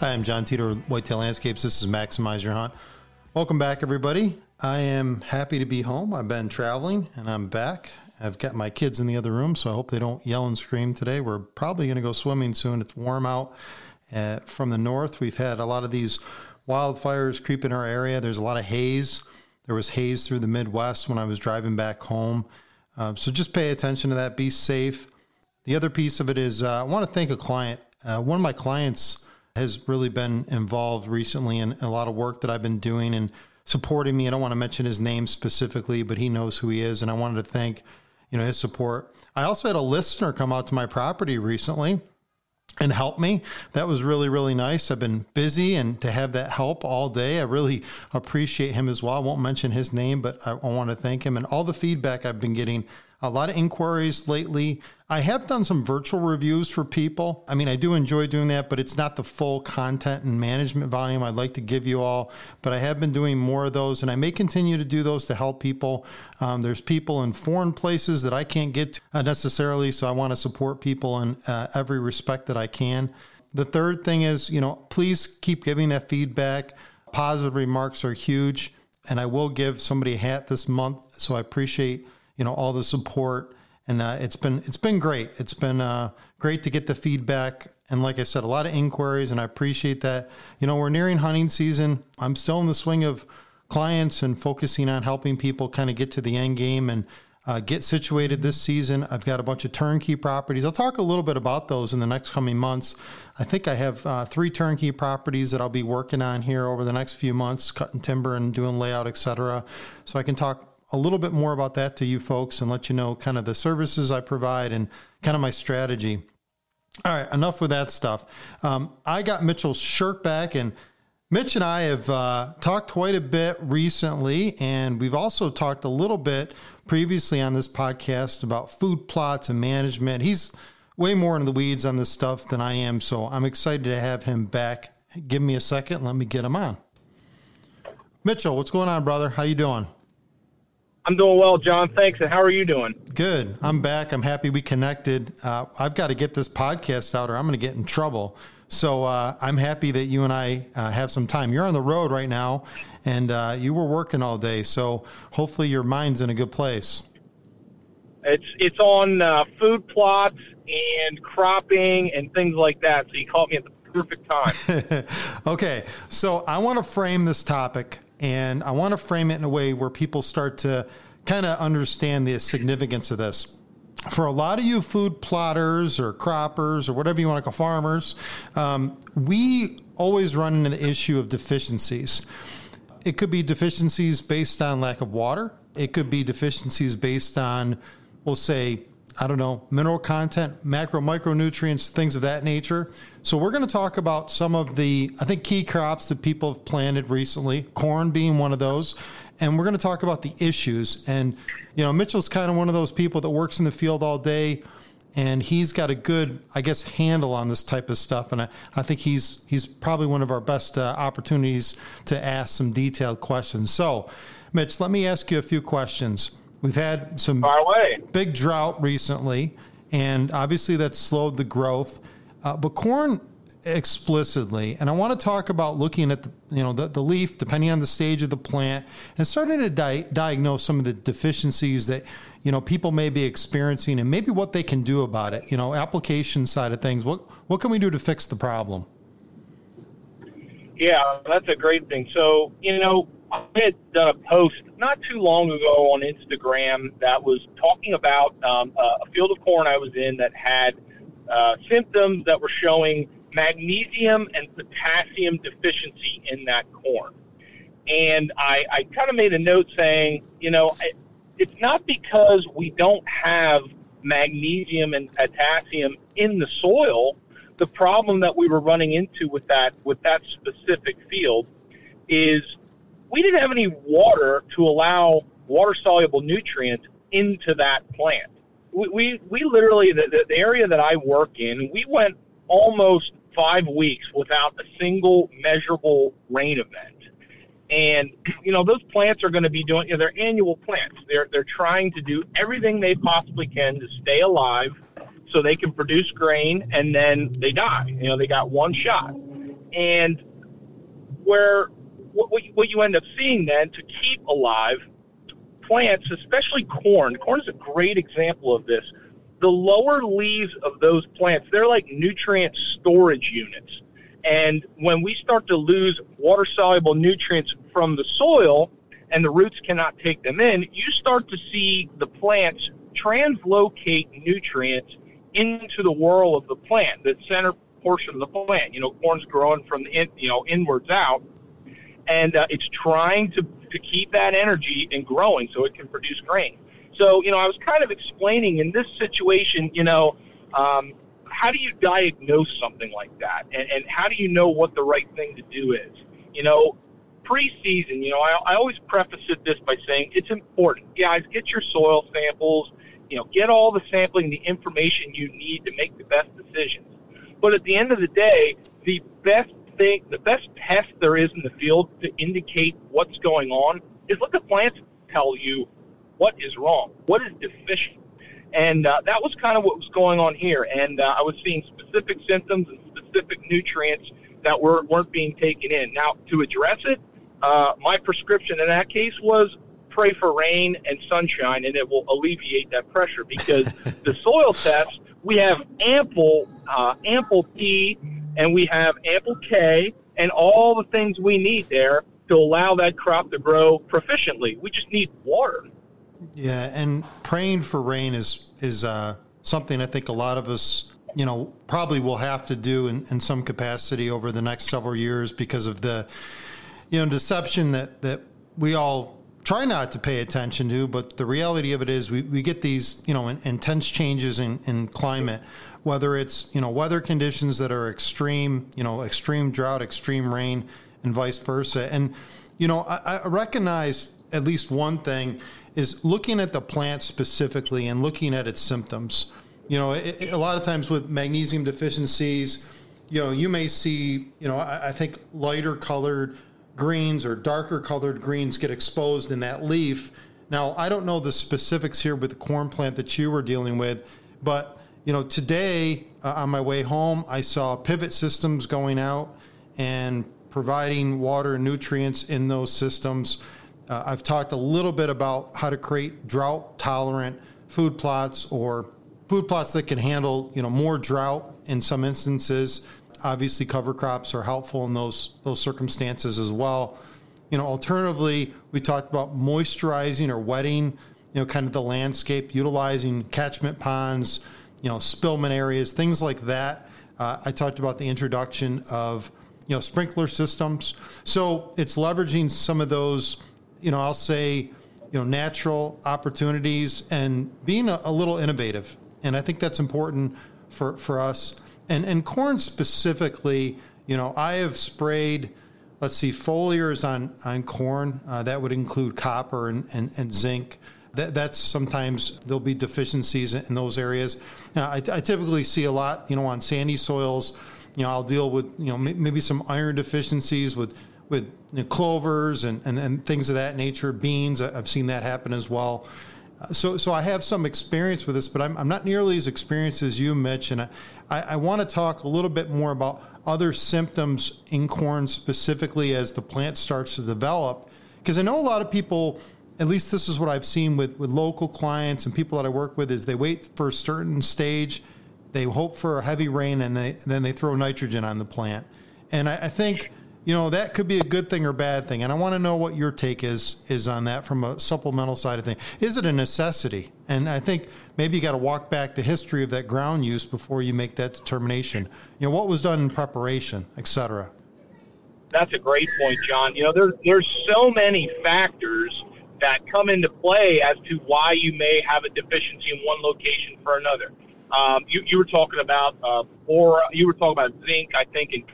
Hi, I'm Jon Teater Whitetail Landscapes. This is Maximize Your Hunt. Welcome back, everybody. I am happy to be home. I've been traveling and I'm back. I've got my kids in the other room, so I hope they don't yell and scream today. We're probably going to go swimming soon. It's warm out uh, from the north. We've had a lot of these wildfires creep in our area. There's a lot of haze. There was haze through the Midwest when I was driving back home. Uh, so just pay attention to that. Be safe. The other piece of it is uh, I want to thank a client. Uh, one of my clients has really been involved recently in, a lot of work that I've been doing and supporting me. I don't want to mention his name specifically, but he knows who he is, and I wanted to thank you know his support. I also had a listener come out to my property recently and help me. That was really, really nice. I've been busy and to have that help all day, I really appreciate him as well. I won't mention his name, but I want to thank him and all the feedback I've been getting a lot of inquiries lately. I have done some virtual reviews for people. I mean, I do enjoy doing that, but it's not the full content and management volume I'd like to give you all. But I have been doing more of those, and I may continue to do those to help people. Um, there's people in foreign places that I can't get to uh, necessarily, so I want to support people in uh, every respect that I can. The third thing is, you know, please keep giving that feedback. Positive remarks are huge, and I will give somebody a hat this month, so I appreciate you know all the support, and uh, it's been it's been great. It's been uh, great to get the feedback, and like I said, a lot of inquiries, and I appreciate that. You know, we're nearing hunting season. I'm still in the swing of clients and focusing on helping people kind of get to the end game and uh, get situated this season. I've got a bunch of turnkey properties. I'll talk a little bit about those in the next coming months. I think I have uh, three turnkey properties that I'll be working on here over the next few months, cutting timber and doing layout, etc. So I can talk a little bit more about that to you folks and let you know kind of the services I provide and kind of my strategy. All right, enough with that stuff. Um, I got Mitchell Shirk back, and Mitch and I have uh, talked quite a bit recently, and we've also talked a little bit previously on this podcast about food plots and management. He's way more in the weeds on this stuff than I am, so I'm excited to have him back. Give me a second, let me get him on. Mitchell, what's going on, brother? How you doing? I'm doing well, Jon. Thanks. And how are you doing? Good. I'm back. I'm happy we connected. Uh, I've got to get this podcast out or I'm going to get in trouble. So uh, I'm happy that you and I uh, have some time. You're on the road right now and uh, you were working all day. So hopefully your mind's in a good place. It's, it's on uh, food plots and cropping and things like that. So you caught me at the perfect time. okay. So I want to frame this topic and I want to frame it in a way where people start to kind of understand the significance of this. For a lot of you food plotters or croppers or whatever you want to call farmers, um, we always run into the issue of deficiencies. It could be deficiencies based on lack of water. It could be deficiencies based on, we'll say, I don't know, mineral content, macro, micronutrients, things of that nature. So we're going to talk about some of the, I think, key crops that people have planted recently, corn being one of those. And we're going to talk about the issues. And, you know, Mitchell's kind of one of those people that works in the field all day and he's got a good, I guess, handle on this type of stuff. And I, I think he's he's probably one of our best uh, opportunities to ask some detailed questions. So, Mitch, let me ask you a few questions. We've had some big drought recently, and obviously that's slowed the growth. Uh, but corn explicitly. And I want to talk about looking at the, you know, the, the leaf, depending on the stage of the plant, and starting to di- diagnose some of the deficiencies that, you know, people may be experiencing and maybe what they can do about it. You know, application side of things. What, what can we do to fix the problem? Yeah, that's a great thing. So, you know, I had done a post not too long ago on Instagram that was talking about um, a field of corn I was in that had uh, symptoms that were showing magnesium and potassium deficiency in that corn. And I, I kind of made a note saying, you know, it's not because we don't have magnesium and potassium in the soil. The problem that we were running into with that with that specific field is we didn't have any water to allow water soluble nutrients into that plant. We, we, we literally, the, the area that I work in, we went almost five weeks without a single measurable rain event. And you know those plants are going to be doing. You know, they're annual plants. They're they're trying to do everything they possibly can to stay alive, so they can produce grain, and then they die. You know, they got one shot. And where what, what you end up seeing then to keep alive plants, especially corn. Corn is a great example of this the lower leaves of those plants, they're like nutrient storage units. And when we start to lose water soluble nutrients from the soil and the roots cannot take them in, you start to see the plants translocate nutrients into the whorl of the plant, the center portion of the plant. You know, corn's growing from the in, you know inwards out, and uh, it's trying to to keep that energy and growing so it can produce grain. So, you know, I was kind of explaining in this situation, you know, um, how do you diagnose something like that? And, and how do you know what the right thing to do is? You know, preseason, you know, I, I always preface it this by saying it's important. Guys, get your soil samples, you know, get all the sampling, the information you need to make the best decisions. But at the end of the day, the best the best test there is in the field to indicate what's going on is let the plants tell you what is wrong, what is deficient. And uh, that was kind of what was going on here. And uh, I was seeing specific symptoms and specific nutrients that were, weren't being taken in. Now, to address it, uh, my prescription in that case was pray for rain and sunshine, and it will alleviate that pressure because the soil test, we have ample, uh, ample P and we have ample K and all the things we need there to allow that crop to grow proficiently. We just need water. Yeah, and praying for rain is is uh, something I think a lot of us, you know, probably will have to do in, in some capacity over the next several years because of the, you know, deception that that we all try not to pay attention to. But the reality of it is, we, we get these, you know, intense changes in, in climate, whether it's you know weather conditions that are extreme, you know, extreme drought, extreme rain, and vice versa. And you know, I, I recognize at least one thing is looking at the plant specifically and looking at its symptoms. You know, it, it, a lot of times with magnesium deficiencies, you know, you may see, you know, I, I think lighter colored greens or darker colored greens get exposed in that leaf. Now, I don't know the specifics here with the corn plant that you were dealing with, but you know, today uh, on my way home, I saw pivot systems going out and providing water and nutrients in those systems. Uh, I've talked a little bit about how to create drought tolerant food plots or food plots that can handle you know more drought in some instances. Obviously, cover crops are helpful in those those circumstances as well. You know, alternatively, we talked about moisturizing or wetting, you know, kind of the landscape, utilizing catchment ponds, you know, spillment areas, things like that. Uh, I talked about the introduction of you know sprinkler systems. So it's leveraging some of those you know, I'll say, you know, natural opportunities and being a, a little innovative. And I think that's important for, for us. And, and corn specifically, you know, I have sprayed, let's see, foliars on, on corn. Uh, that would include copper and, and, and zinc. That, that's sometimes there'll be deficiencies in those areas. Now, I, I typically see a lot, you know, on sandy soils. You know, I'll deal with, you know, maybe some iron deficiencies with with you know, clovers and, and, and things of that nature, beans. I've seen that happen as well. Uh, so, so I have some experience with this, but I'm, I'm not nearly as experienced as you, Mitch. And I, I want to talk a little bit more about other symptoms in corn specifically as the plant starts to develop. Because I know a lot of people, at least this is what I've seen with, with local clients and people that I work with, is they wait for a certain stage, they hope for a heavy rain, and they, then they throw nitrogen on the plant. And I, I think you know that could be a good thing or bad thing and i want to know what your take is is on that from a supplemental side of thing. Is it a necessity? And i think maybe you got to walk back the history of that ground use before you make that determination. You know what was done in preparation et cetera? That's a great point Jon. You know there, there's so many factors that come into play as to why you may have a deficiency in one location for another um, you, you, were talking about uh, or you were talking about zinc i think in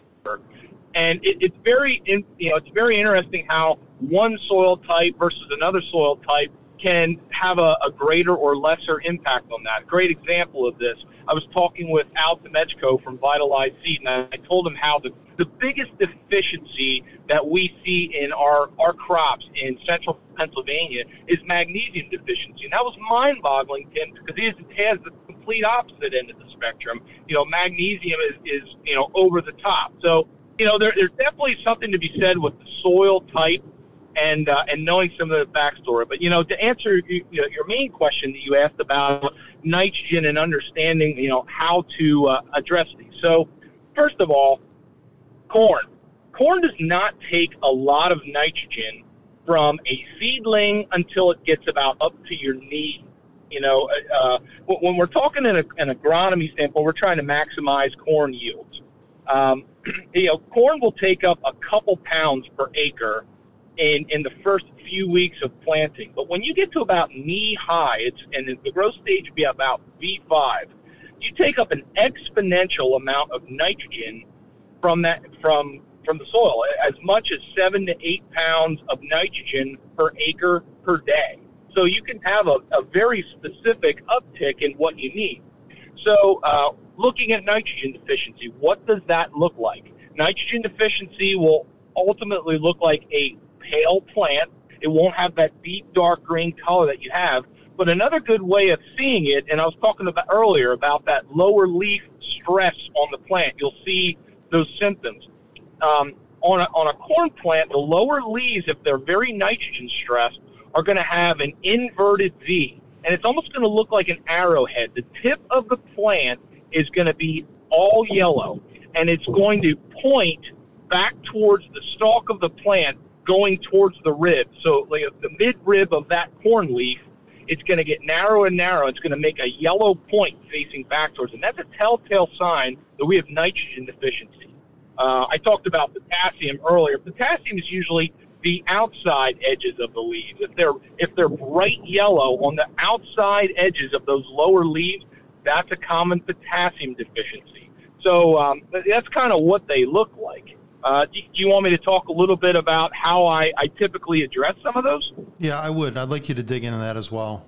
and it, it's very, in, you know, it's very interesting how one soil type versus another soil type can have a, a, greater or lesser impact on that. A Great example of this. I was talking with Al Temechko from Vitalize Seed, and I told him how the, the biggest deficiency that we see in our, our crops in central Pennsylvania is magnesium deficiency. And that was mind boggling to him because he has, the complete opposite end of the spectrum. You know, magnesium is, is you know, over the top. So you know, there, there's definitely something to be said with the soil type and uh, and knowing some of the backstory. But you know, to answer you know, your main question that you asked about nitrogen and understanding, you know, how to uh, address these. So, first of all, corn. Corn does not take a lot of nitrogen from a seedling until it gets about up to your knee. You know, uh, when we're talking in a, an agronomy standpoint, we're trying to maximize corn yields. Um, you know, corn will take up a couple pounds per acre in, in the first few weeks of planting. But when you get to about knee high, it's and the growth stage would be about V5. You take up an exponential amount of nitrogen from that from from the soil, as much as seven to eight pounds of nitrogen per acre per day. So you can have a, a very specific uptick in what you need. So uh, looking at nitrogen deficiency, what does that look like? Nitrogen deficiency will ultimately look like a pale plant. It won't have that deep dark green color that you have. But another good way of seeing it, and I was talking about earlier about that lower leaf stress on the plant, you'll see those symptoms. Um, on, a, on a corn plant, the lower leaves, if they're very nitrogen stressed, are going to have an inverted V. And it's almost going to look like an arrowhead. The tip of the plant is going to be all yellow, and it's going to point back towards the stalk of the plant, going towards the rib. So, like the mid rib of that corn leaf, it's going to get narrow and narrow. It's going to make a yellow point facing back towards, and that's a telltale sign that we have nitrogen deficiency. Uh, I talked about potassium earlier. Potassium is usually the outside edges of the leaves. If they're if they're bright yellow on the outside edges of those lower leaves, that's a common potassium deficiency. So um, that's kind of what they look like. Uh, do, do, you want me to talk a little bit about how I, I typically address some of those? Yeah, I would. I'd like you to dig into that as well.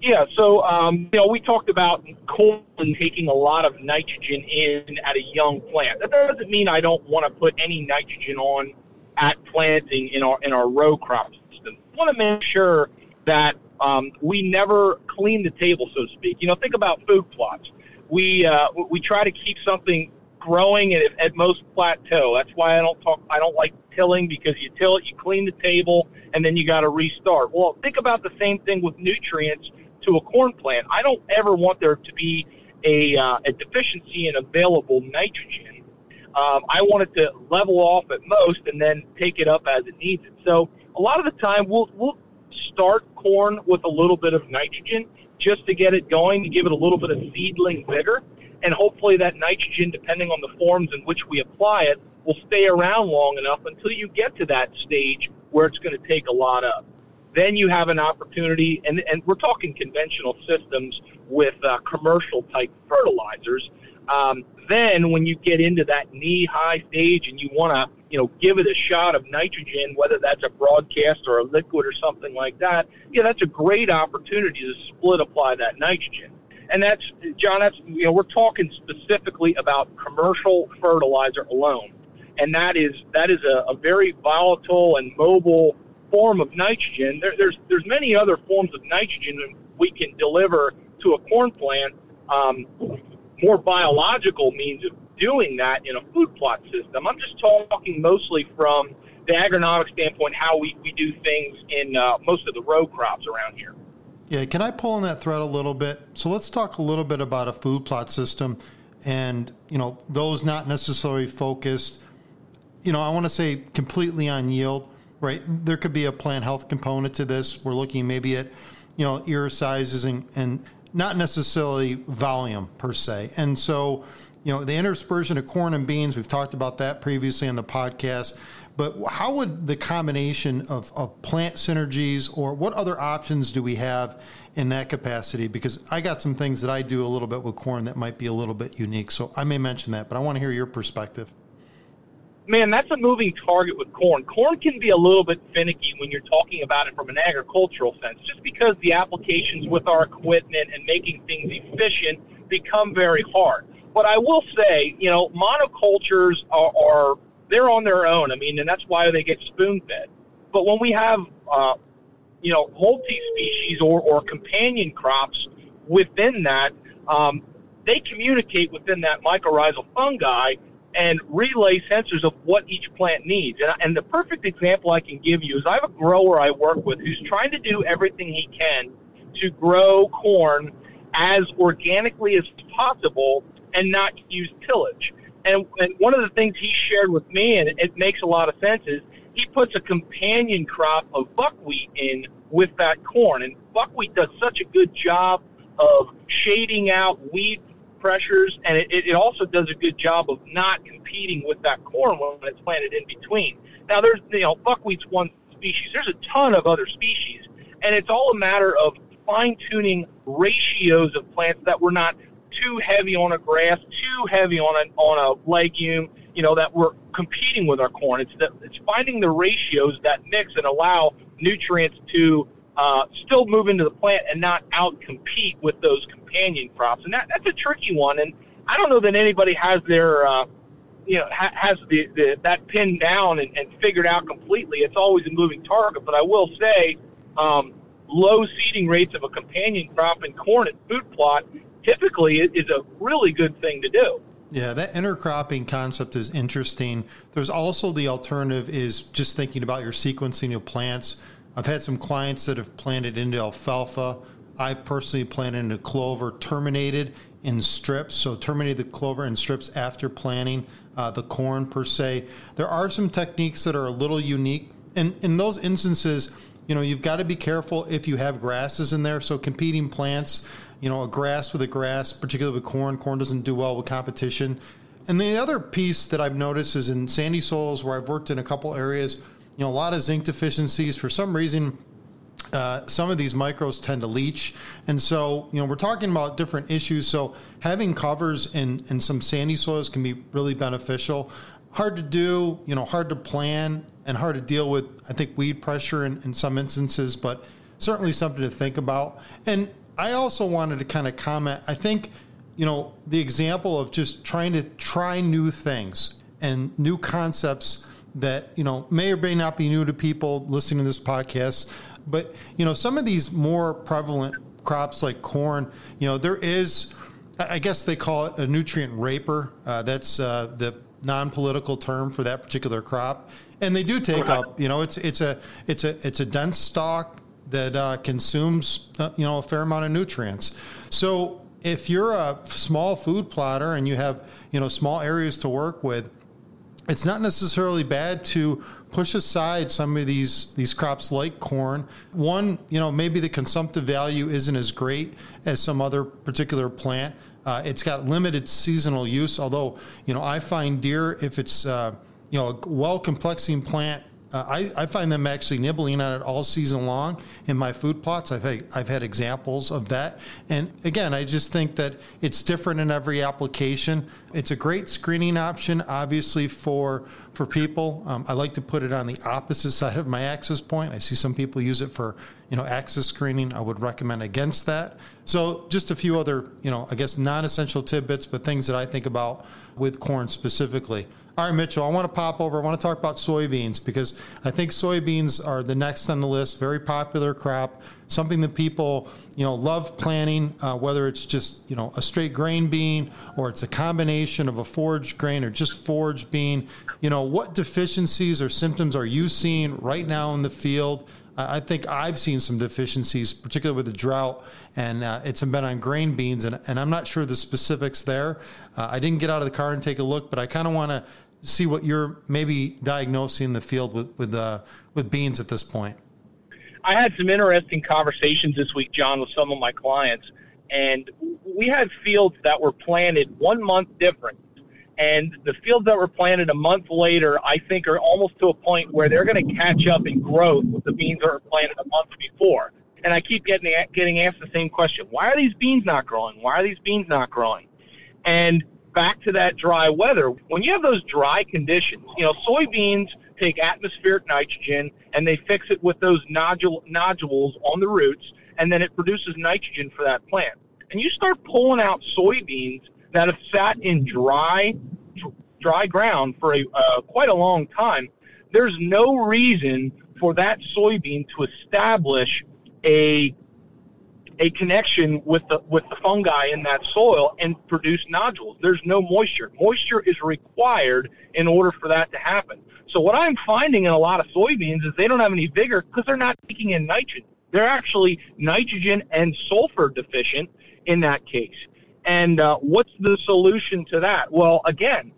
Yeah, so um, you know we talked about corn taking a lot of nitrogen in at a young plant. That doesn't mean I don't want to put any nitrogen on at planting in our in our row crop system. I want to make sure that um, we never clean the table, so to speak. You know, think about food plots. We uh, we try to keep something growing at, at most plateau. That's why I don't talk. I don't like tilling because you till it, you clean the table, and then you got to restart. Well, think about the same thing with nutrients to a corn plant. I don't ever want there to be a, uh, a deficiency in available nitrogen. Um, I want it to level off at most and then take it up as it needs it. So a lot of the time we'll we'll start corn with a little bit of nitrogen just to get it going, to give it a little bit of seedling vigor. And hopefully that nitrogen, depending on the forms in which we apply it, will stay around long enough until you get to that stage where it's going to take a lot up. Then you have an opportunity, and, and we're talking conventional systems with uh, commercial type fertilizers um, then when you get into that knee high stage and you want to, you know, give it a shot of nitrogen, whether that's a broadcast or a liquid or something like that, yeah, that's a great opportunity to split apply that nitrogen. And that's, Jon, that's, you know, we're talking specifically about commercial fertilizer alone. And that is, that is a, a very volatile and mobile form of nitrogen. There, there's there's many other forms of nitrogen we can deliver to a corn plant. Um, more biological means of doing that in a food plot system. I'm just talking mostly from the agronomic standpoint, how we, we do things in uh, most of the row crops around here. Yeah, can I pull on that thread a little bit? So let's talk a little bit about a food plot system and, you know, those not necessarily focused, you know, I want to say completely on yield, right? There could be a plant health component to this. We're looking maybe at, you know, ear sizes and, and not necessarily volume per se. And so, you know, the interspersion of corn and beans, we've talked about that previously on the podcast. But how would the combination of, of plant synergies or what other options do we have in that capacity? Because I got some things that I do a little bit with corn that might be a little bit unique. So I may mention that, but I want to hear your perspective. Man, that's a moving target with corn. Corn can be a little bit finicky when you're talking about it from an agricultural sense, just because the applications with our equipment and making things efficient become very hard. But I will say, you know, monocultures are, are they're on their own. I mean, and that's why they get spoon fed. But when we have, uh, you know, multi species or, or companion crops within that, um, they communicate within that mycorrhizal fungi and relay sensors of what each plant needs. And, and the perfect example I can give you is I have a grower I work with who's trying to do everything he can to grow corn as organically as possible and not use tillage. And, and one of the things he shared with me, and it makes a lot of sense, is he puts a companion crop of buckwheat in with that corn. And buckwheat does such a good job of shading out weed pressures, and it, it also does a good job of not competing with that corn when it's planted in between. Now, there's, you know, buckwheat's one species. There's a ton of other species, and it's all a matter of fine tuning ratios of plants that we're not too heavy on a grass, too heavy on a, on a legume, you know, that we're competing with our corn. It's, the, it's finding the ratios that mix and allow nutrients to uh, still move into the plant and not out compete with those companion crops. And that, that's a tricky one. And I don't know that anybody has their, uh, you know, ha- has the, the, that pinned down and, and figured out completely. It's always a moving target. But I will say, um, low seeding rates of a companion crop in corn at food plot typically is a really good thing to do. Yeah, that intercropping concept is interesting. There's also the alternative is just thinking about your sequencing of plants. I've had some clients that have planted into alfalfa. I've personally planted into clover, terminated in strips, so terminated the clover in strips after planting uh, the corn per se. There are some techniques that are a little unique, and in those instances, you know, you've got to be careful if you have grasses in there. So competing plants you know, a grass with a grass, particularly with corn. Corn doesn't do well with competition. And the other piece that I've noticed is in sandy soils where I've worked in a couple areas, you know, a lot of zinc deficiencies. For some reason, uh, some of these micros tend to leach. And so, you know, we're talking about different issues. So having covers in, in some sandy soils can be really beneficial. Hard to do, you know, hard to plan and hard to deal with, I think, weed pressure in, in some instances, but certainly something to think about. And I also wanted to kind of comment. I think, you know, the example of just trying to try new things and new concepts that, you know, may or may not be new to people listening to this podcast. But, you know, some of these more prevalent crops like corn, you know, there is, I guess they call it a nutrient raper. Uh, that's uh, the non-political term for that particular crop, and they do take up. You know, it's it's a it's a it's a dense stalk that uh, consumes uh, you know a fair amount of nutrients. So if you're a small food plotter and you have you know small areas to work with, it's not necessarily bad to push aside some of these these crops like corn. One, you know, maybe the consumptive value isn't as great as some other particular plant. Uh, it's got limited seasonal use, although you know I find deer if it's uh, you know a well complexing plant uh, I, I, find them actually nibbling on it all season long in my food plots. I've had, I've had examples of that. And again, I just think that it's different in every application. It's a great screening option, obviously, for for people. Um, I like to put it on the opposite side of my access point. I see some people use it for, you know, access screening. I would recommend against that. So just a few other, you know, I guess non-essential tidbits, but things that I think about with corn specifically. All right, Mitchell, I want to pop over. I want to talk about soybeans because I think soybeans are the next on the list. Very popular crop, something that people, you know, love planting. Uh, whether it's just you know a straight grain bean or it's a combination of a forage grain or just forage bean. You know, what deficiencies or symptoms are you seeing right now in the field? I think I've seen some deficiencies, particularly with the drought, and uh, it's been on grain beans, and, and I'm not sure the specifics there. Uh, I didn't get out of the car and take a look, but I kind of want to see what you're maybe diagnosing in the field with with uh, with beans at this point. I had some interesting conversations this week, Jon, with some of my clients, and we had fields that were planted one month different. And the fields that were planted a month later, I think, are almost to a point where they're going to catch up in growth with the beans that were planted a month before. And I keep getting getting asked the same question: Why are these beans not growing? Why are these beans not growing? And back to that dry weather. When you have those dry conditions, you know, soybeans take atmospheric nitrogen and they fix it with those nodule, nodules on the roots, and then it produces nitrogen for that plant. And you start pulling out soybeans that have sat in dry, dry ground for a uh, quite a long time. There's no reason for that soybean to establish a a connection with the with the fungi in that soil and produce nodules. There's no moisture. Moisture is required in order for that to happen. So what I'm finding in a lot of soybeans is they don't have any vigor because they're not taking in nitrogen. They're actually nitrogen and sulfur deficient in that case. And uh, what's the solution to that? Well, again,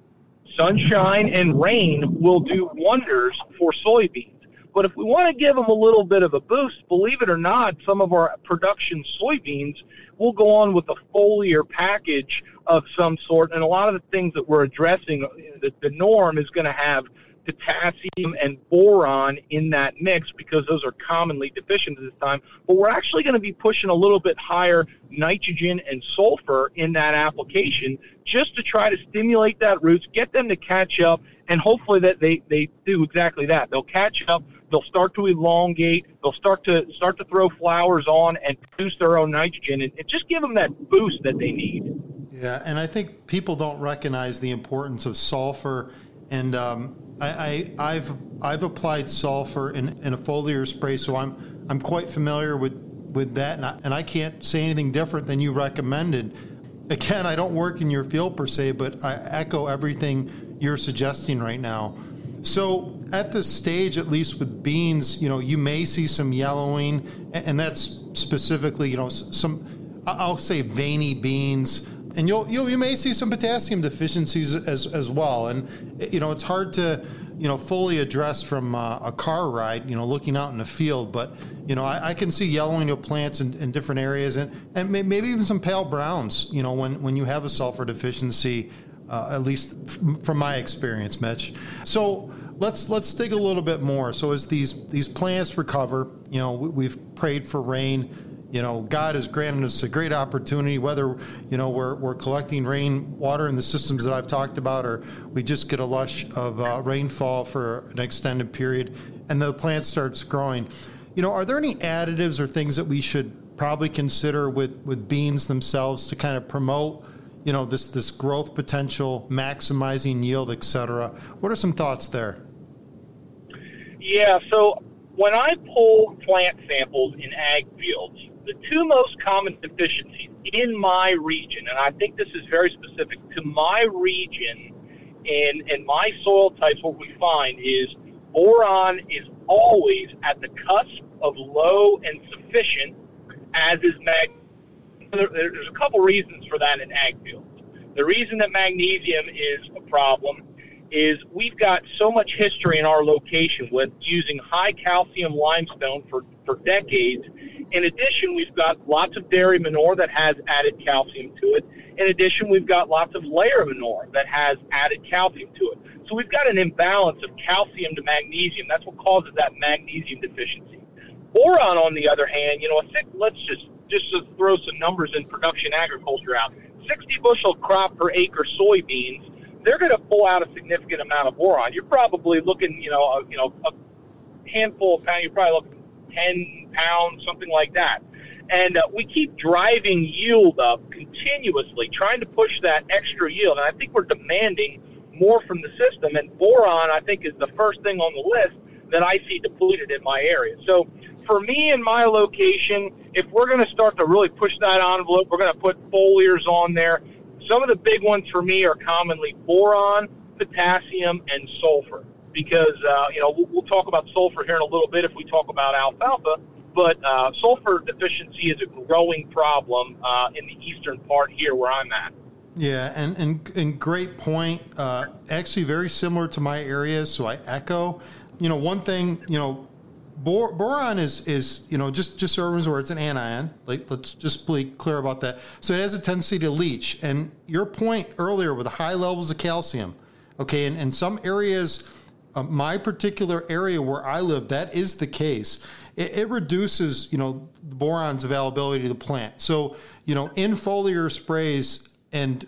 sunshine and rain will do wonders for soybeans. But if we want to give them a little bit of a boost, believe it or not, some of our production soybeans will go on with a foliar package of some sort. And a lot of the things that we're addressing, the, the norm is going to have potassium and boron in that mix because those are commonly deficient at this time. But we're actually going to be pushing a little bit higher nitrogen and sulfur in that application just to try to stimulate that roots, get them to catch up, and hopefully that they, they do exactly that. They'll catch up, they'll start to elongate, they'll start to start to throw flowers on and produce their own nitrogen and, and just give them that boost that they need. Yeah, and I think people don't recognize the importance of sulfur and um, I, I, have I've applied sulfur in, in a foliar spray, so I'm I'm quite familiar with with that, and I, and I can't say anything different than you recommended. Again, I don't work in your field per se, but I echo everything you're suggesting right now. So at this stage, at least with beans, you know, you may see some yellowing, and that's specifically, you know, some I'll say veiny beans and you'll, you'll you may see some potassium deficiencies as as well. And you know it's hard to you know fully address from uh, a car ride, you know, looking out in the field. But you know I, I can see yellowing of plants in, in, different areas, and and maybe even some pale browns. You know when when you have a sulfur deficiency, uh, at least from my experience, Mitch. So let's let's dig a little bit more. So as these these plants recover, you know we, we've prayed for rain you know, God has granted us a great opportunity, whether, you know, we're, we're collecting rain water in the systems that I've talked about, or we just get a lush of uh, rainfall for an extended period and the plant starts growing. You know, are there any additives or things that we should probably consider with, with beans themselves to kind of promote, you know, this, this growth potential, maximizing yield, et cetera? What are some thoughts there? Yeah, so when I pull plant samples in ag fields, the two most common deficiencies in my region, and I think this is very specific to my region and, and my soil types, what we find is boron is always at the cusp of low and sufficient, as is mag. There's a couple reasons for that in ag fields. The reason that magnesium is a problem is we've got so much history in our location with using high calcium limestone for, for decades in addition, we've got lots of dairy manure that has added calcium to it. In addition, we've got lots of layer manure that has added calcium to it. So we've got an imbalance of calcium to magnesium. That's what causes that magnesium deficiency. Boron, on the other hand, you know, a let's just just throw some numbers in production agriculture out. 60 bushel crop per acre soybeans, they're going to pull out a significant amount of boron. You're probably looking, you know, a, you know, a handful of pounds. You're probably looking 10 pounds, something like that. And uh, we keep driving yield up continuously, trying to push that extra yield. And I think we're demanding more from the system. And boron, I think, is the first thing on the list that I see depleted in my area. So for me in my location, if we're going to start to really push that envelope, we're going to put foliars on there. Some of the big ones for me are commonly boron, potassium, and sulfur. Because uh, you know we'll, we'll, talk about sulfur here in a little bit if we talk about alfalfa, but uh, sulfur deficiency is a growing problem uh, in the eastern part here where I'm at. Yeah, and and, and great point. Uh, actually, very similar to my area, so I echo. You know, one thing you know Bor- boron is is you know just just so everyone's aware it's an anion. Like let's just be clear about that. So it has a tendency to leach. And your point earlier with high levels of calcium, okay, and in some areas, uh, my particular area where I live, that is the case. It, it reduces you know the boron's availability to the plant. So you know in foliar sprays and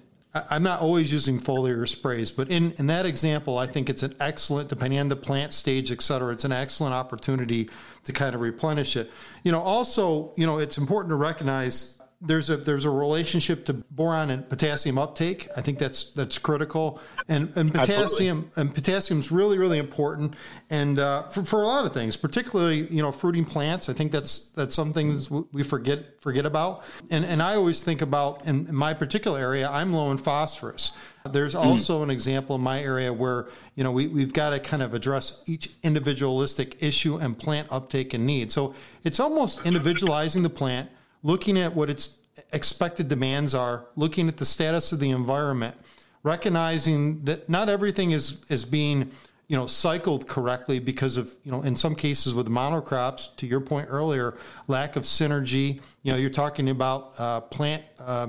I'm not always using foliar sprays, but in, in that example, I think it's an excellent, depending on the plant stage, et cetera, it's an excellent opportunity to kind of replenish it. You know, also, you know, it's important to recognize there's a there's a relationship to boron and potassium uptake. I think that's that's critical, and and potassium Absolutely. and potassium is really really important, and uh, for, for a lot of things, particularly you know fruiting plants. I think that's that's some things we forget forget about, and and I always think about in my particular area, I'm low in phosphorus. There's mm. also mm. an example in my area where you know we we've got to kind of address each individualistic issue and plant uptake and need. So it's almost individualizing the plant looking at what its expected demands are, looking at the status of the environment, recognizing that not everything is is being you know cycled correctly because of you know in some cases with monocrops to your point earlier lack of synergy. You know you're talking about uh, plant uh,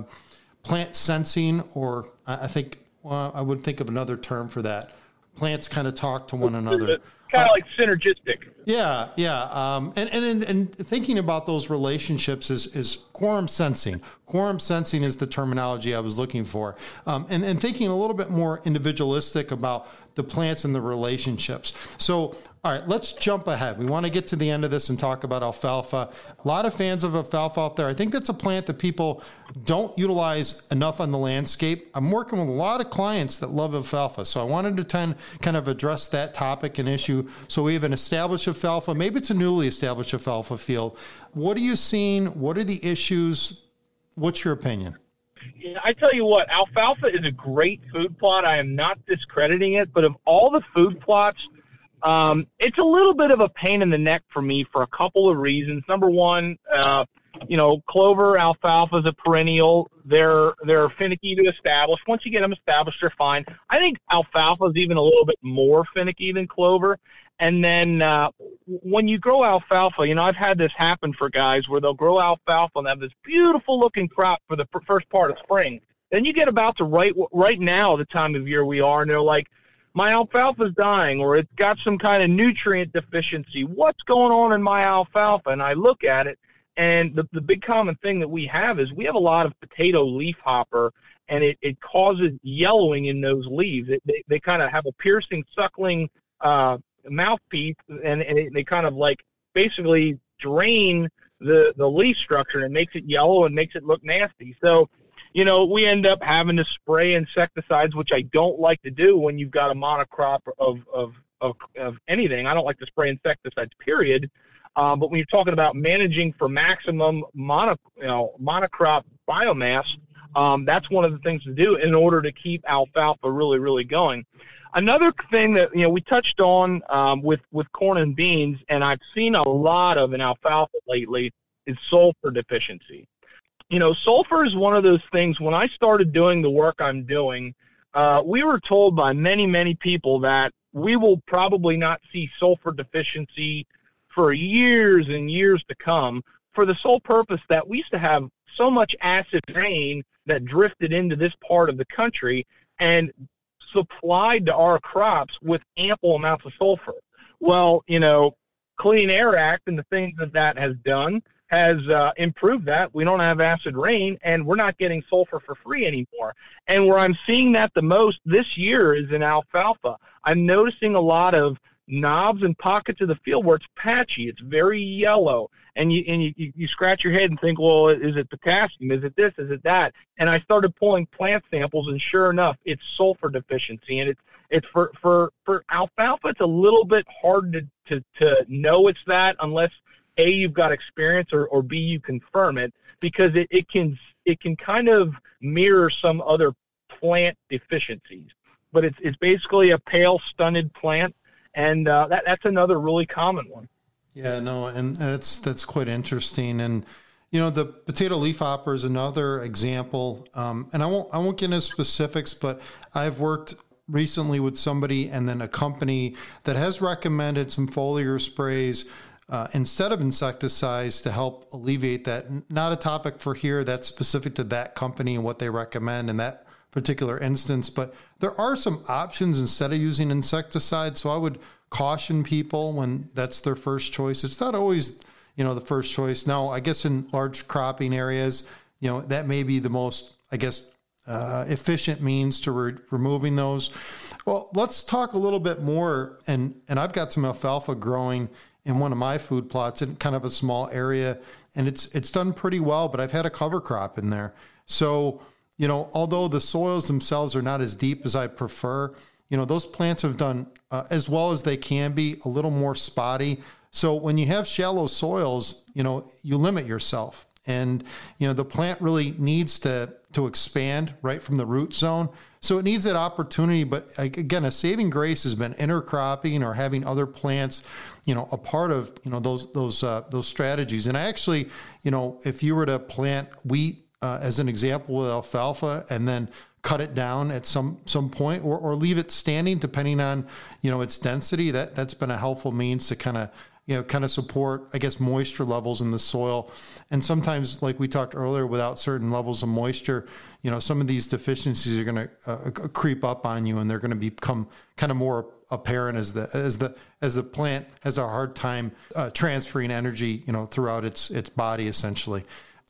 plant sensing or i think well, i would think of another term for that. Plants kind of talk to one another kind of like synergistic. Yeah, yeah. Um, and, and and thinking about those relationships is is quorum sensing. Quorum sensing is the terminology I was looking for. Um, and and thinking a little bit more individualistic about the plants and the relationships. So, all right, let's jump ahead. We want to get to the end of this and talk about alfalfa. A lot of fans of alfalfa out there. I think that's a plant that people don't utilize enough on the landscape. I'm working with a lot of clients that love alfalfa. So I wanted to ten, kind of address that topic and issue. So we have an established alfalfa, maybe it's a newly established alfalfa field. What are you seeing? What are the issues? What's your opinion? I tell you what, alfalfa is a great food plot. I am not discrediting it, but of all the food plots, um, it's a little bit of a pain in the neck for me for a couple of reasons. Number one, uh, you know, clover, alfalfa is a perennial. They're they're finicky to establish. Once you get them established, they're fine. I think alfalfa is even a little bit more finicky than clover. And then uh, when you grow alfalfa, you know, I've had this happen for guys where they'll grow alfalfa and have this beautiful looking crop for the first part of spring. Then you get about to right right now, the time of year we are, and they're like, my alfalfa's dying, or it's got some kind of nutrient deficiency. What's going on in my alfalfa? And I look at it, and the, the big common thing that we have is we have a lot of potato leaf hopper, and it, it causes yellowing in those leaves. It, they they kind of have a piercing, suckling uh, mouthpiece, and, and it, they kind of like basically drain the the leaf structure, and it makes it yellow and makes it look nasty. So, you know, we end up having to spray insecticides, which I don't like to do when you've got a monocrop of of of, of anything. I don't like to spray insecticides, period. Um, but when you're talking about managing for maximum mono, you know, monocrop biomass, um, that's one of the things to do in order to keep alfalfa really, really going. Another thing that you know we touched on um, with with corn and beans, and I've seen a lot of in alfalfa lately, is sulfur deficiency. You know, sulfur is one of those things. When I started doing the work I'm doing, uh, we were told by many many people that we will probably not see sulfur deficiency for years and years to come. For the sole purpose that we used to have so much acid rain that drifted into this part of the country, and supplied to our crops with ample amounts of sulfur. Well, you know, Clean Air Act and the things that that has done has uh, improved that. We don't have acid rain, and we're not getting sulfur for free anymore. And where I'm seeing that the most this year is in alfalfa. I'm noticing a lot of knobs and pockets of the field where it's patchy. It's very yellow, and you and you, you scratch your head and think, well, is it potassium? Is it this? Is it that? And I started pulling plant samples, and sure enough, it's sulfur deficiency, and it's it's for for for alfalfa. It's a little bit hard to to to know it's that unless a you've got experience or or b you confirm it because it, it can it can kind of mirror some other plant deficiencies. But it's it's basically a pale stunted plant, and uh, that that's another really common one. Yeah, no, and that's that's quite interesting. And you know, the potato leaf hopper is another example. Um, and I won't I won't get into specifics, but I've worked recently with somebody and then a company that has recommended some foliar sprays uh, instead of insecticides to help alleviate that. Not a topic for here that's specific to that company and what they recommend in that particular instance, but there are some options instead of using insecticides. So I would caution people when that's their first choice. It's not always, you know, the first choice. Now, I guess in large cropping areas, you know, that may be the most, I guess, uh, efficient means to re- removing those. Well, let's talk a little bit more. And and I've got some alfalfa growing in one of my food plots in kind of a small area, and it's it's done pretty well. But I've had a cover crop in there, so you know, although the soils themselves are not as deep as I prefer, you know, those plants have done uh, as well as they can be, a little more spotty. So when you have shallow soils, you know, you limit yourself. And, you know, the plant really needs to to expand right from the root zone. So it needs that opportunity. But again, a saving grace has been intercropping or having other plants, you know, a part of you know those those uh, those strategies. And I actually, you know, if you were to plant wheat uh, as an example with alfalfa, and then cut it down at some some point, or, or leave it standing, depending on you know its density. That that's been a helpful means to kind of you know, kind of support, I guess, moisture levels in the soil. And sometimes, like we talked earlier, without certain levels of moisture, you know, some of these deficiencies are going to uh, creep up on you, and they're going to become kind of more apparent as the as the as the plant has a hard time uh, transferring energy, you know, throughout its its body, essentially.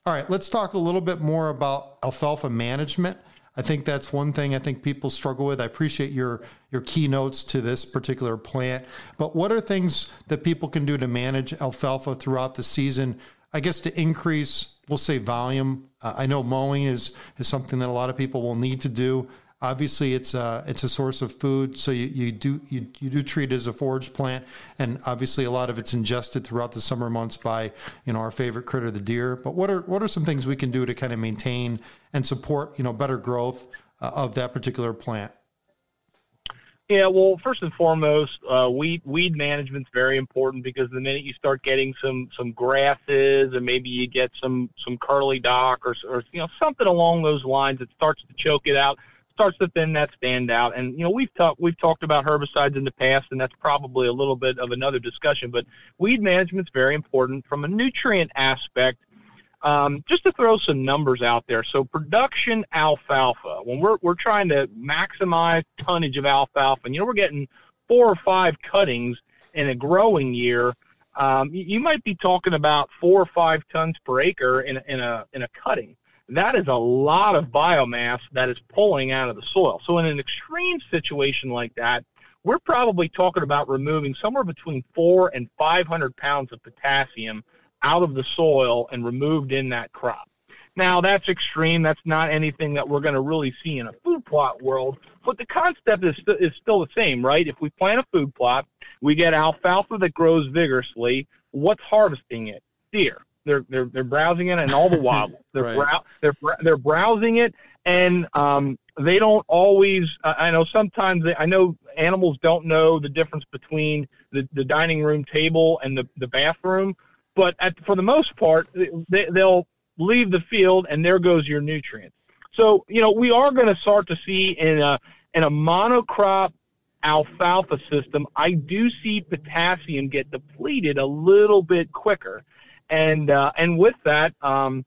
All right, let's talk a little bit more about alfalfa management. I think that's one thing I think people struggle with. I appreciate your your keynotes to this particular plant, but what are things that people can do to manage alfalfa throughout the season? I guess to increase, we'll say volume. Uh, I know mowing is is something that a lot of people will need to do. Obviously, it's a it's a source of food, so you, you do you, you do treat it as a forage plant, and obviously a lot of it's ingested throughout the summer months by you know our favorite critter, the deer. But what are what are some things we can do to kind of maintain and support you know better growth uh, of that particular plant? Yeah, well, first and foremost, uh, weed weed management's very important because the minute you start getting some some grasses and maybe you get some some curly dock or or you know something along those lines, it starts to choke it out starts to thin that stand out. And you know, we've talked we've talked about herbicides in the past, and that's probably a little bit of another discussion. But weed management is very important from a nutrient aspect. Um, just to throw some numbers out there, so production alfalfa, when we're we're trying to maximize tonnage of alfalfa, and you know we're getting four or five cuttings in a growing year. Um, you, you might be talking about four or five tons per acre in, in a in a cutting that is a lot of biomass that is pulling out of the soil. So in an extreme situation like that, we're probably talking about removing somewhere between four and 500 pounds of potassium out of the soil and removed in that crop. Now that's extreme. That's not anything that we're going to really see in a food plot world. But the concept is, st- is still the same, right? If we plant a food plot, we get alfalfa that grows vigorously. What's harvesting it? Deer. They're they're they're browsing it and all the while they're right. brow- they're they're browsing it and um, they don't always. Uh, I know sometimes they, I know animals don't know the difference between the, the dining room table and the, the bathroom, but at, for the most part, they, they'll leave the field and there goes your nutrients. So you know we are going to start to see in a in a monocrop alfalfa system, I do see potassium get depleted a little bit quicker. And uh, and with that, um,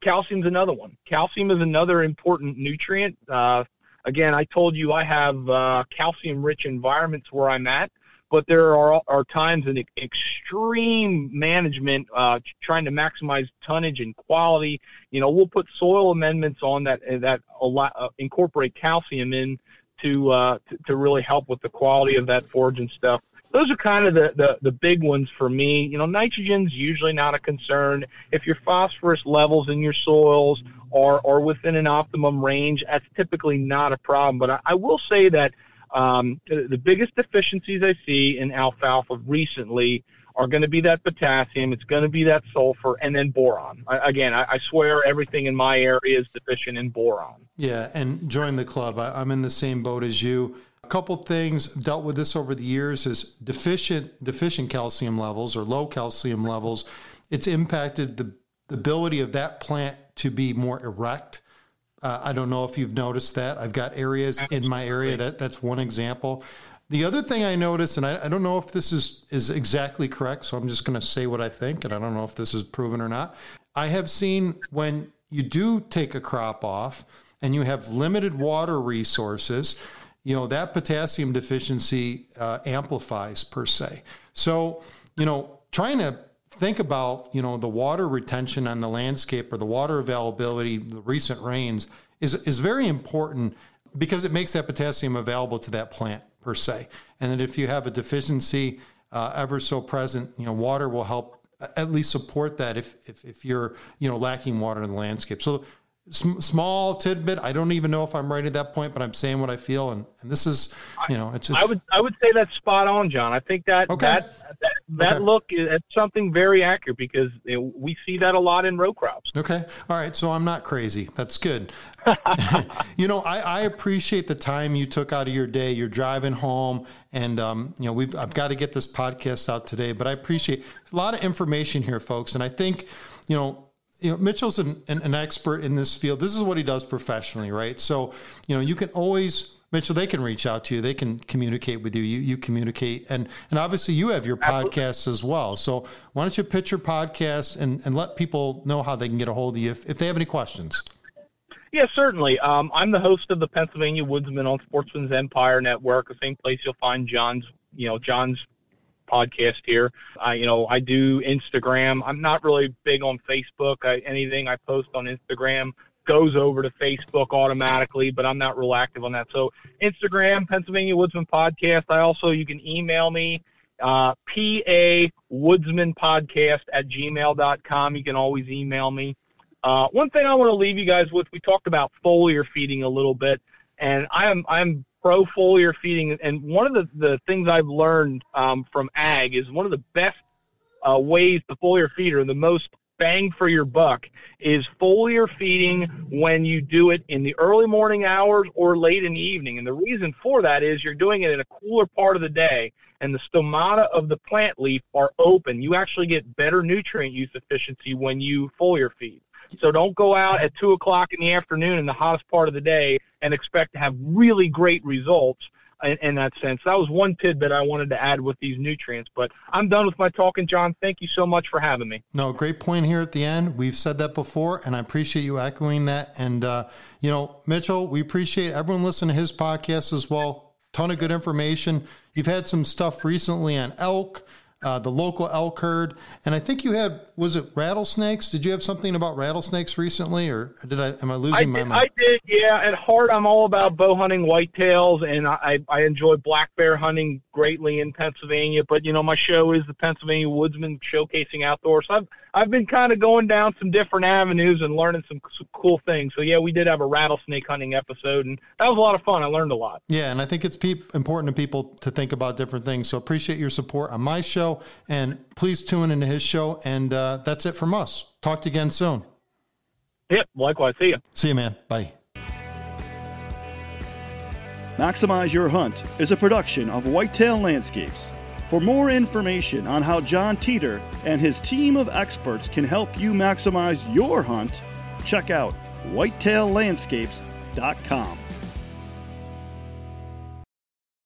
calcium's another one. Calcium is another important nutrient. Uh, again, I told you I have uh, calcium-rich environments where I'm at. but there are, are times in extreme management, uh, trying to maximize tonnage and quality. You know, we'll put soil amendments on that that uh, incorporate calcium in to, uh, to to really help with the quality of that forage and stuff those are kind of the, the, the big ones for me. You know, nitrogen's usually not a concern. If your phosphorus levels in your soils are, are within an optimum range, that's typically not a problem. But I, I will say that um, the, biggest deficiencies I see in alfalfa recently are going to be that potassium, it's going to be that sulfur, and then boron. I, again, I, I, swear everything in my area is deficient in boron. Yeah, and join the club. I, I'm in the same boat as you. Couple things dealt with this over the years is deficient deficient calcium levels or low calcium levels. It's impacted the, the ability of that plant to be more erect. Uh, I don't know if you've noticed that. I've got areas in my area that that's one example. The other thing I noticed, and I, I don't know if this is is exactly correct, so I'm just going to say what I think, and I don't know if this is proven or not. I have seen when you do take a crop off and you have limited water resources, you know, that potassium deficiency uh, amplifies per se. So, you know, trying to think about, you know, the water retention on the landscape or the water availability, the recent rains is, is very important because it makes that potassium available to that plant per se. And then if you have a deficiency uh, ever so present, you know, water will help at least support that if, if, if you're, you know, lacking water in the landscape. So small tidbit. I don't even know if I'm right at that point, but I'm saying what I feel, and, and this is, you know, it's, it's, I would I would say that's spot on, Jon. I think that okay. that that, that okay. look is something very accurate because we see that a lot in row crops. Okay, all right. So I'm not crazy. That's good. you know, I, I appreciate the time you took out of your day. You're driving home, and um, you know, we've I've got to get this podcast out today, but I appreciate a lot of information here, folks, and I think you know you know, Mitchell's an, an, an, expert in this field. This is what he does professionally, right? So, you know, you can always Mitchell. They can reach out to you. They can communicate with you. You you communicate, and and obviously you have your Absolutely. podcast as well. So why don't you pitch your podcast and and let people know how they can get a hold of you if, if they have any questions. Yeah, certainly. Um, I'm the host of the Pennsylvania Woodsman on Sportsmen's Empire Network, the same place you'll find Jon's, you know, Jon's podcast here. I, you know, I do Instagram. I'm not really big on Facebook. I, anything I post on Instagram goes over to Facebook automatically, but I'm not real active on that. So Instagram, Pennsylvania Woodsman Podcast. I also, you can email me, uh, PA Woodsman Podcast at gmail.com. You can always email me. Uh, one thing I want to leave you guys with, we talked about foliar feeding a little bit, and I'm I'm pro foliar feeding. And one of the, the things I've learned um, from ag is one of the best uh, ways to foliar feed or the most bang for your buck is foliar feeding when you do it in the early morning hours or late in the evening. And the reason for that is you're doing it in a cooler part of the day and the stomata of the plant leaf are open. You actually get better nutrient use efficiency when you foliar feed. So don't go out at two o'clock in the afternoon in the hottest part of the day and expect to have really great results in, in, that sense. That was one tidbit I wanted to add with these nutrients. But I'm done with my talking, Jon. Thank you so much for having me. No, great point here at the end. We've said that before, and I appreciate you echoing that. And, uh, you know, Mitchell, we appreciate everyone listening to his podcast as well. Ton of good information. You've had some stuff recently on elk uh, the local elk herd, and I think you had was it rattlesnakes? Did you have something about rattlesnakes recently, or did I am I losing I my did, mind? I did, yeah. At heart, I'm all about bow hunting whitetails, and I I enjoy black bear hunting greatly in Pennsylvania. But you know, my show is the Pennsylvania Woodsman Showcasing Outdoors. So I've I've been kind of going down some different avenues and learning some, some, cool things. So yeah, we did have a rattlesnake hunting episode, and that was a lot of fun. I learned a lot. Yeah, and I think it's pe- important to people to think about different things. So appreciate your support on my show, and please tune into his show. And uh, that's it from us. Talk to you again soon. Yep. Likewise. See you. See you, man. Bye. Maximize Your Hunt is a production of Whitetail Landscapes. For more information on how Jon Teater and his team of experts can help you maximize your hunt, check out whitetaillandscapes.com.